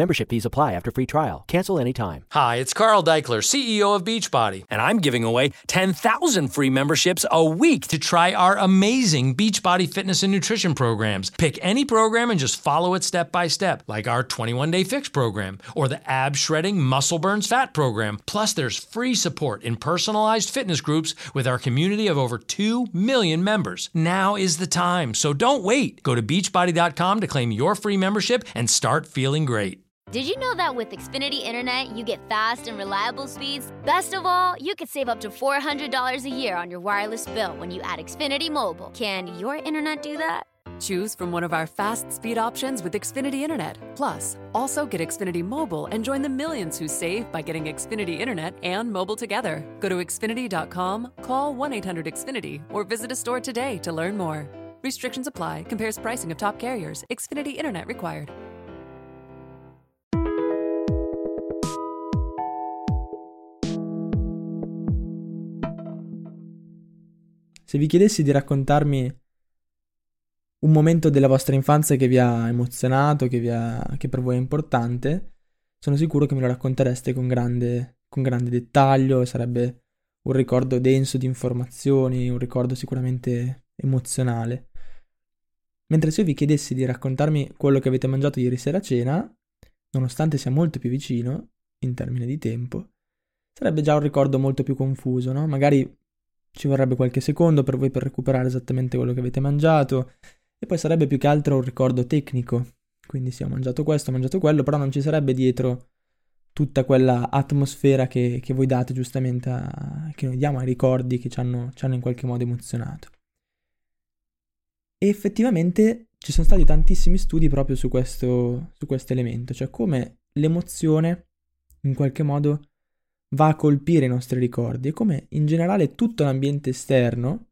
Membership fees apply after free trial. Cancel anytime. Hi, it's Carl Deichler, CEO of Beachbody, and I'm giving away 10,000 free memberships a week to try our amazing Beachbody fitness and nutrition programs. Pick any program and just follow it step by step, like our 21 day fix program or the ab shredding muscle burns fat program. Plus, there's free support in personalized fitness groups with our community of over 2 million members. Now is the time, so don't wait. Go to beachbody.com to claim your free membership and start feeling great. Did you know that with Xfinity Internet, you get fast and reliable speeds? Best of all, you could save up to $400 a year on your wireless bill when you add Xfinity Mobile. Can your internet do that? Choose from one of our fast speed options with Xfinity Internet. Plus, also get Xfinity Mobile and join the millions who save by getting Xfinity Internet and mobile together. Go to Xfinity.com, call 1 800 Xfinity, or visit a store today to learn more. Restrictions apply, compares pricing of top carriers. Xfinity Internet required. Se vi chiedessi di raccontarmi un momento della vostra infanzia che vi ha emozionato, che, ha, che per voi è importante, sono sicuro che me lo raccontereste con grande, con grande dettaglio, sarebbe un ricordo denso di informazioni, un ricordo sicuramente emozionale. Mentre se io vi chiedessi di raccontarmi quello che avete mangiato ieri sera a cena, nonostante sia molto più vicino, in termini di tempo, sarebbe già un ricordo molto più confuso, no? Magari ci vorrebbe qualche secondo per voi per recuperare esattamente quello che avete mangiato, e poi sarebbe più che altro un ricordo tecnico. Quindi sì, ho mangiato questo, ho mangiato quello, però non ci sarebbe dietro tutta quella atmosfera che, che voi date giustamente, a, che noi diamo ai ricordi che ci hanno, ci hanno in qualche modo emozionato. E effettivamente ci sono stati tantissimi studi proprio su questo, su questo elemento, cioè come l'emozione in qualche modo va a colpire i nostri ricordi e come in generale tutto l'ambiente esterno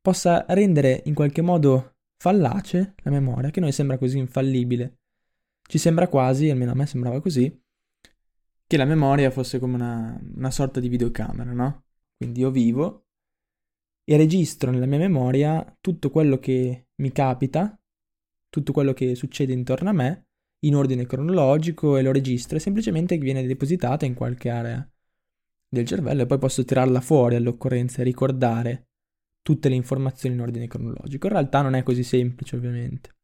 possa rendere in qualche modo fallace la memoria, che a noi sembra così infallibile. Ci sembra quasi, almeno a me sembrava così, che la memoria fosse come una, una sorta di videocamera, no? Quindi io vivo e registro nella mia memoria tutto quello che mi capita, tutto quello che succede intorno a me, in ordine cronologico e lo registro e semplicemente viene depositata in qualche area del cervello e poi posso tirarla fuori all'occorrenza e ricordare tutte le informazioni in ordine cronologico. In realtà non è così semplice, ovviamente.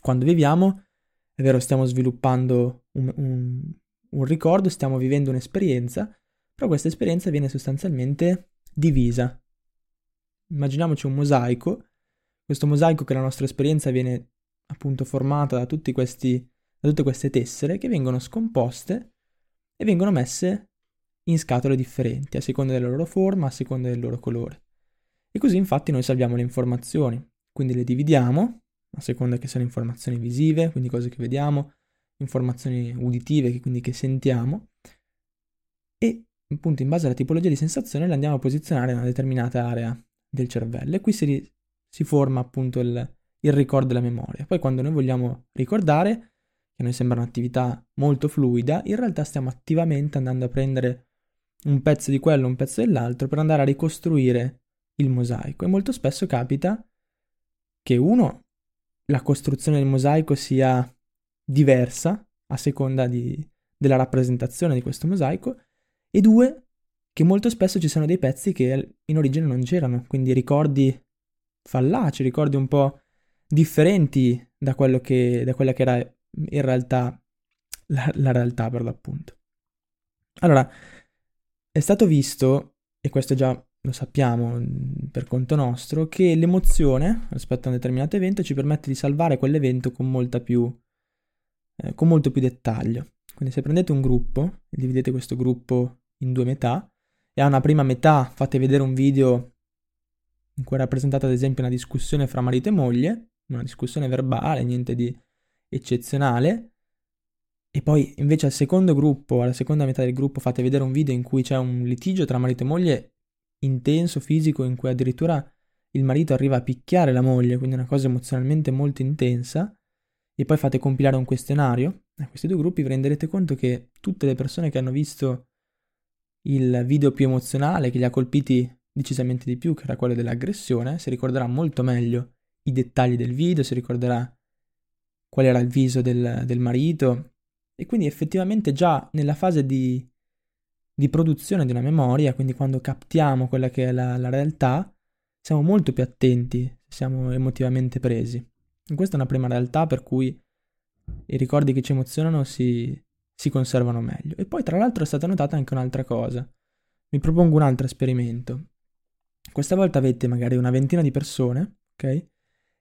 Quando viviamo, è vero, stiamo sviluppando un, un, un ricordo, stiamo vivendo un'esperienza, però questa esperienza viene sostanzialmente divisa. Immaginiamoci un mosaico, questo mosaico che la nostra esperienza viene appunto formata da, questi, da tutte queste tessere che vengono scomposte e vengono messe in scatole differenti, a seconda della loro forma, a seconda del loro colore. E così infatti noi salviamo le informazioni, quindi le dividiamo, a seconda che siano informazioni visive, quindi cose che vediamo, informazioni uditive, quindi che sentiamo, e appunto in base alla tipologia di sensazione le andiamo a posizionare in una determinata area del cervello e qui si, si forma appunto il, il ricordo della memoria. Poi quando noi vogliamo ricordare, che a noi sembra un'attività molto fluida, in realtà stiamo attivamente andando a prendere un pezzo di quello, un pezzo dell'altro per andare a ricostruire il mosaico e molto spesso capita che uno, la costruzione del mosaico sia diversa a seconda di, della rappresentazione di questo mosaico e due, che molto spesso ci sono dei pezzi che in origine non c'erano, quindi ricordi fallaci, ricordi un po' differenti da, che, da quella che era in realtà la, la realtà per l'appunto. Allora, è stato visto, e questo già lo sappiamo mm, per conto nostro, che l'emozione rispetto a un determinato evento ci permette di salvare quell'evento con, più, eh, con molto più dettaglio. Quindi se prendete un gruppo dividete questo gruppo in due metà e a una prima metà fate vedere un video in cui è rappresentata ad esempio una discussione fra marito e moglie, una discussione verbale, niente di eccezionale, e poi invece al secondo gruppo, alla seconda metà del gruppo fate vedere un video in cui c'è un litigio tra marito e moglie intenso fisico in cui addirittura il marito arriva a picchiare la moglie, quindi una cosa emozionalmente molto intensa, e poi fate compilare un questionario, a questi due gruppi vi renderete conto che tutte le persone che hanno visto il video più emozionale, che li ha colpiti decisamente di più, che era quello dell'aggressione, si ricorderà molto meglio i dettagli del video, si ricorderà qual era il viso del, del marito e quindi effettivamente già nella fase di, di, produzione di una memoria, quindi quando captiamo quella che è la, la realtà, siamo molto più attenti, siamo emotivamente presi. E questa è una prima realtà per cui i ricordi che ci emozionano si, si conservano meglio. E poi tra l'altro è stata notata anche un'altra cosa. Vi propongo un altro esperimento. Questa volta avete magari una ventina di persone, ok?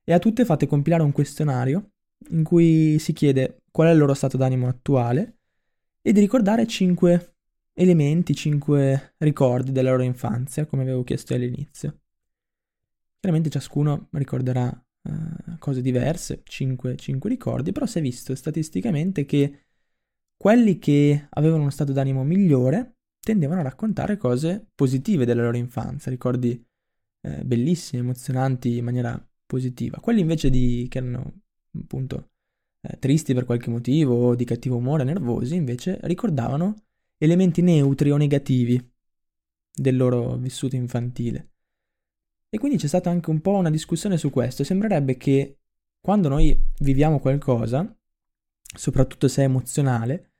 E a tutte fate compilare un questionario in cui si chiede qual è il loro stato d'animo attuale e di ricordare 5 elementi, 5 ricordi della loro infanzia, come avevo chiesto all'inizio. Chiaramente ciascuno ricorderà uh, cose diverse, 5, 5 ricordi, però si è visto statisticamente che quelli che avevano uno stato d'animo migliore tendevano a raccontare cose positive della loro infanzia, ricordi eh, bellissimi, emozionanti in maniera positiva. Quelli invece di, che erano appunto eh, tristi per qualche motivo o di cattivo umore, nervosi, invece ricordavano elementi neutri o negativi del loro vissuto infantile. E quindi c'è stata anche un po' una discussione su questo. Sembrerebbe che quando noi viviamo qualcosa, soprattutto se è emozionale,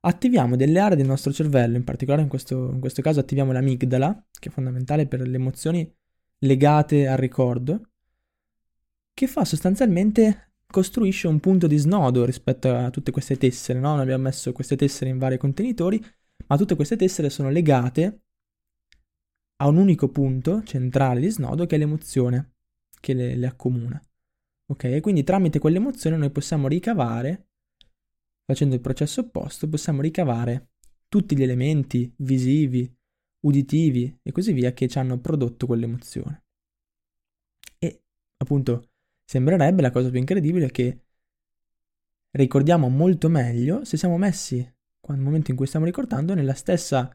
attiviamo delle aree del nostro cervello, in particolare in questo, in questo caso attiviamo l'amigdala, che è fondamentale per le emozioni legate al ricordo, che fa sostanzialmente costruisce un punto di snodo rispetto a tutte queste tessere, no? Noi abbiamo messo queste tessere in vari contenitori, ma tutte queste tessere sono legate a un unico punto centrale di snodo che è l'emozione che le, le accomuna. Ok? E quindi tramite quell'emozione noi possiamo ricavare, facendo il processo opposto, possiamo ricavare tutti gli elementi visivi, uditivi e così via che ci hanno prodotto quell'emozione. E appunto Sembrerebbe la cosa più incredibile che ricordiamo molto meglio se siamo messi, nel momento in cui stiamo ricordando, stessa,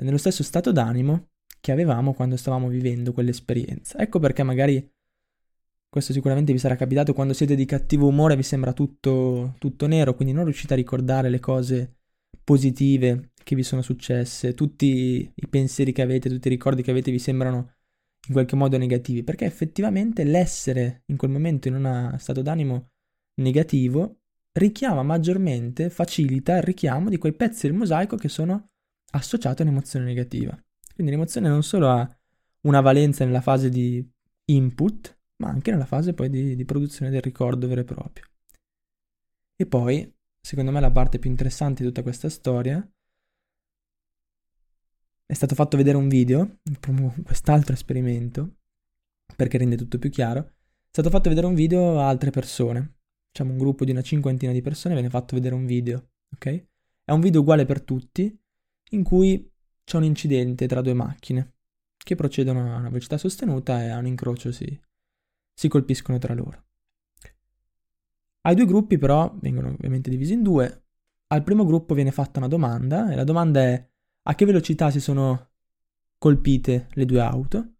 nello stesso stato d'animo che avevamo quando stavamo vivendo quell'esperienza. Ecco perché magari questo sicuramente vi sarà capitato quando siete di cattivo umore, vi sembra tutto, tutto nero, quindi non riuscite a ricordare le cose positive che vi sono successe, tutti i pensieri che avete, tutti i ricordi che avete vi sembrano in qualche modo negativi, perché effettivamente l'essere in quel momento in uno stato d'animo negativo richiama maggiormente, facilita il richiamo di quei pezzi del mosaico che sono associati a un'emozione negativa. Quindi l'emozione non solo ha una valenza nella fase di input, ma anche nella fase poi di, di produzione del ricordo vero e proprio. E poi, secondo me, la parte più interessante di tutta questa storia è stato fatto vedere un video, quest'altro esperimento, perché rende tutto più chiaro, è stato fatto vedere un video a altre persone, diciamo un gruppo di una cinquantina di persone viene fatto vedere un video, ok? È un video uguale per tutti, in cui c'è un incidente tra due macchine, che procedono a una velocità sostenuta e a un incrocio si, si colpiscono tra loro. Ai due gruppi però vengono ovviamente divisi in due. Al primo gruppo viene fatta una domanda e la domanda è a che velocità si sono colpite le due auto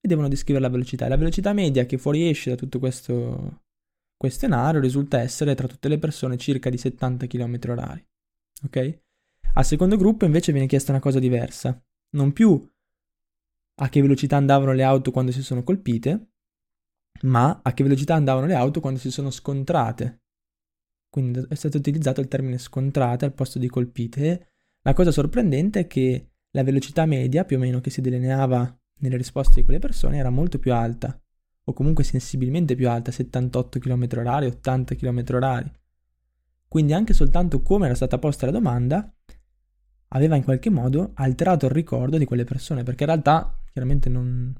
e devono descrivere la velocità. E la velocità media che fuoriesce da tutto questo questionario risulta essere tra tutte le persone circa di 70 km h Ok? Al secondo gruppo invece viene chiesta una cosa diversa. Non più a che velocità andavano le auto quando si sono colpite, ma a che velocità andavano le auto quando si sono scontrate. Quindi è stato utilizzato il termine scontrate al posto di colpite la cosa sorprendente è che la velocità media, più o meno, che si delineava nelle risposte di quelle persone era molto più alta, o comunque sensibilmente più alta, 78 km/h, 80 km/h. Quindi anche soltanto come era stata posta la domanda aveva in qualche modo alterato il ricordo di quelle persone, perché in realtà chiaramente non,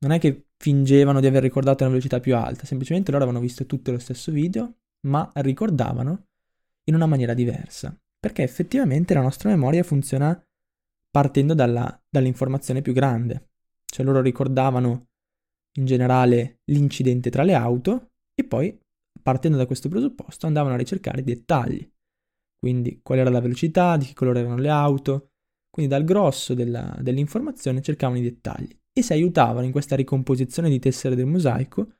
non è che fingevano di aver ricordato una velocità più alta, semplicemente loro avevano visto tutto lo stesso video, ma ricordavano in una maniera diversa perché effettivamente la nostra memoria funziona partendo dalla, dall'informazione più grande. Cioè loro ricordavano in generale l'incidente tra le auto e poi, partendo da questo presupposto, andavano a ricercare i dettagli. Quindi qual era la velocità, di che colore erano le auto. Quindi dal grosso della, dell'informazione cercavano i dettagli e si aiutavano in questa ricomposizione di tessere del mosaico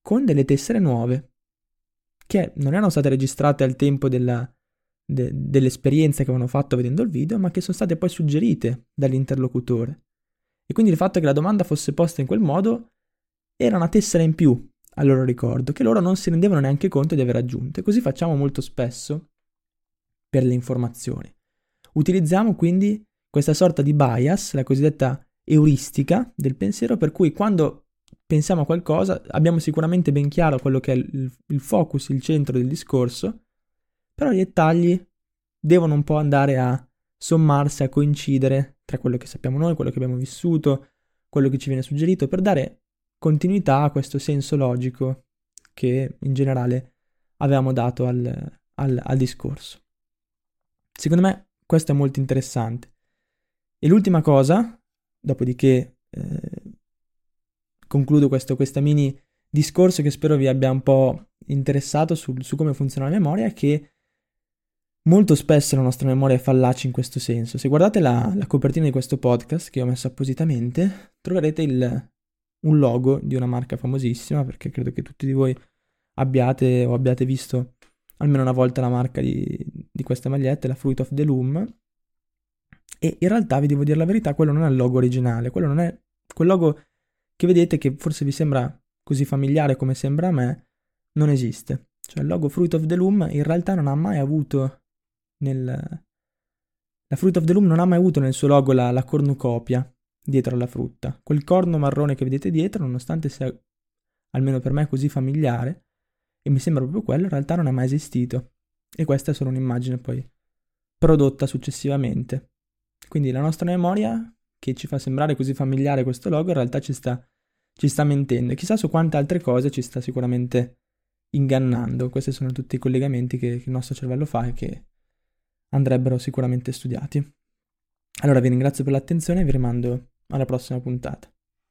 con delle tessere nuove che non erano state registrate al tempo della, de- delle esperienze che avevano fatto vedendo il video, ma che sono state poi suggerite dall'interlocutore. E quindi il fatto che la domanda fosse posta in quel modo era una tessera in più al loro ricordo, che loro non si rendevano neanche conto di aver aggiunto. E così facciamo molto spesso per le informazioni. Utilizziamo quindi questa sorta di bias, la cosiddetta euristica del pensiero, per cui quando pensiamo a qualcosa abbiamo sicuramente ben chiaro quello che è il, il focus, il centro del discorso, però i dettagli devono un po' andare a sommarsi, a coincidere tra quello che sappiamo noi, quello che abbiamo vissuto, quello che ci viene suggerito, per dare continuità a questo senso logico che in generale avevamo dato al, al, al discorso. Secondo me questo è molto interessante. E l'ultima cosa, dopodiché eh, concludo questo questa mini discorso che spero vi abbia un po' interessato su, su come funziona la memoria, è che Molto spesso la nostra memoria è fallace in questo senso. Se guardate la, la copertina di questo podcast che ho messo appositamente, troverete il, un logo di una marca famosissima, perché credo che tutti di voi abbiate o abbiate visto almeno una volta la marca di, di queste magliette, la Fruit of the Loom. E in realtà vi devo dire la verità, quello non è il logo originale, quello non è quel logo che vedete che forse vi sembra così familiare come sembra a me, non esiste. Cioè il logo Fruit of the Loom in realtà non ha mai avuto nel... La Fruit of the Loom non ha mai avuto nel suo logo la, la cornucopia dietro alla frutta. Quel corno marrone che vedete dietro, nonostante sia almeno per me così familiare, e mi sembra proprio quello, in realtà non è mai esistito. E questa è solo un'immagine poi prodotta successivamente. Quindi la nostra memoria, che ci fa sembrare così familiare questo logo, in realtà ci sta, ci sta mentendo. E chissà su quante altre cose ci sta sicuramente ingannando. Questi sono tutti i collegamenti che, che il nostro cervello fa e che andrebbero sicuramente studiati. Allora vi ringrazio per l'attenzione e vi rimando alla prossima puntata.